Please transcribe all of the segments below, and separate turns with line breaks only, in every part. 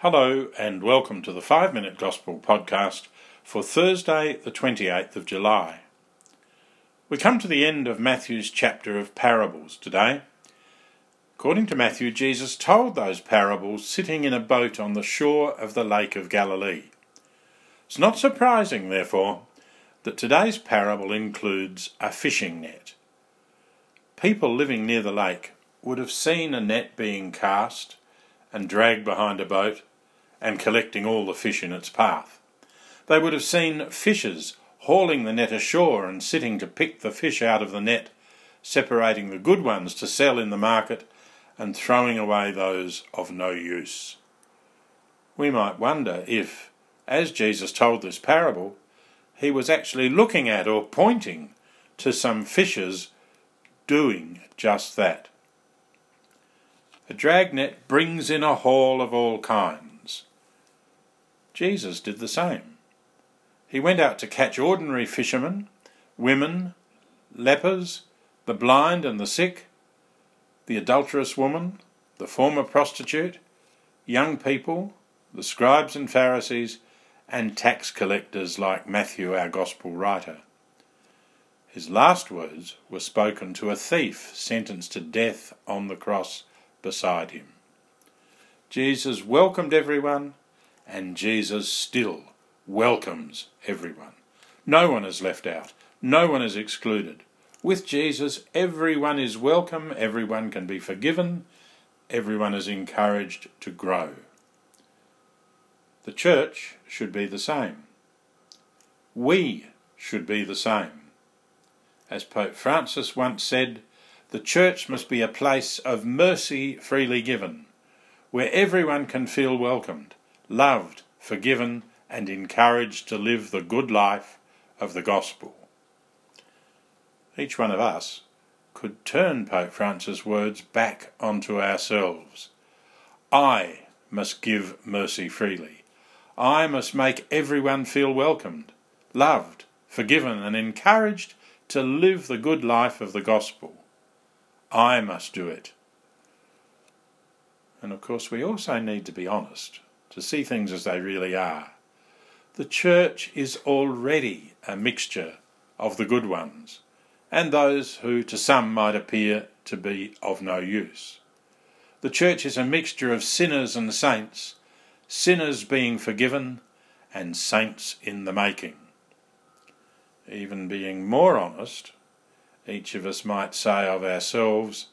Hello, and welcome to the 5 Minute Gospel podcast for Thursday, the 28th of July. We come to the end of Matthew's chapter of parables today. According to Matthew, Jesus told those parables sitting in a boat on the shore of the Lake of Galilee. It's not surprising, therefore, that today's parable includes a fishing net. People living near the lake would have seen a net being cast and dragged behind a boat and collecting all the fish in its path. They would have seen fishers hauling the net ashore and sitting to pick the fish out of the net, separating the good ones to sell in the market and throwing away those of no use. We might wonder if, as Jesus told this parable, he was actually looking at or pointing to some fishers doing just that. A dragnet brings in a haul of all kinds Jesus did the same. He went out to catch ordinary fishermen, women, lepers, the blind and the sick, the adulterous woman, the former prostitute, young people, the scribes and Pharisees, and tax collectors like Matthew, our Gospel writer. His last words were spoken to a thief sentenced to death on the cross beside him. Jesus welcomed everyone and Jesus still welcomes everyone. No one is left out, no one is excluded. With Jesus, everyone is welcome, everyone can be forgiven, everyone is encouraged to grow. The church should be the same. We should be the same. As Pope Francis once said, the church must be a place of mercy freely given, where everyone can feel welcomed loved, forgiven, and encouraged to live the good life of the gospel. Each one of us could turn Pope Francis' words back onto ourselves. I must give mercy freely. I must make everyone feel welcomed, loved, forgiven, and encouraged to live the good life of the gospel. I must do it. And of course, we also need to be honest to see things as they really are. The church is already a mixture of the good ones and those who to some might appear to be of no use. The church is a mixture of sinners and saints, sinners being forgiven and saints in the making. Even being more honest, each of us might say of ourselves,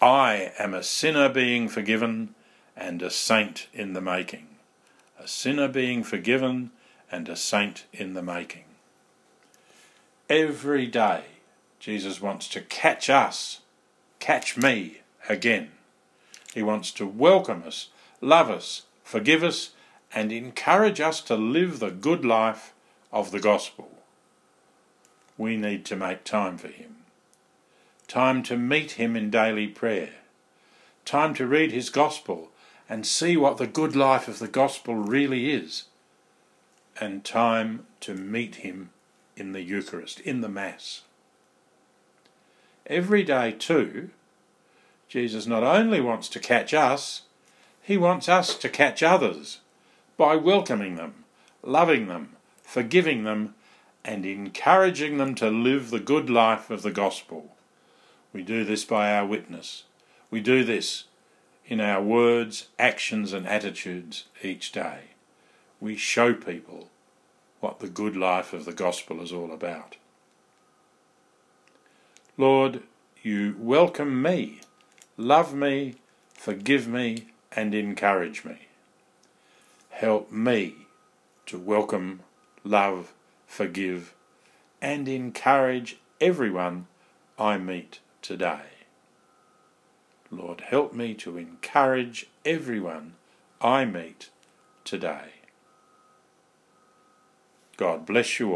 I am a sinner being forgiven and a saint in the making. A sinner being forgiven and a saint in the making. Every day, Jesus wants to catch us, catch me again. He wants to welcome us, love us, forgive us, and encourage us to live the good life of the gospel. We need to make time for Him. Time to meet Him in daily prayer. Time to read His gospel and see what the good life of the gospel really is, and time to meet Him in the Eucharist, in the Mass. Every day, too, Jesus not only wants to catch us, he wants us to catch others by welcoming them, loving them, forgiving them, and encouraging them to live the good life of the gospel. We do this by our witness. We do this in our words, actions, and attitudes each day. We show people what the good life of the gospel is all about. Lord, you welcome me, love me, forgive me, and encourage me. Help me to welcome, love, forgive, and encourage everyone I meet today. Lord, help me to encourage everyone I meet today. God bless you all.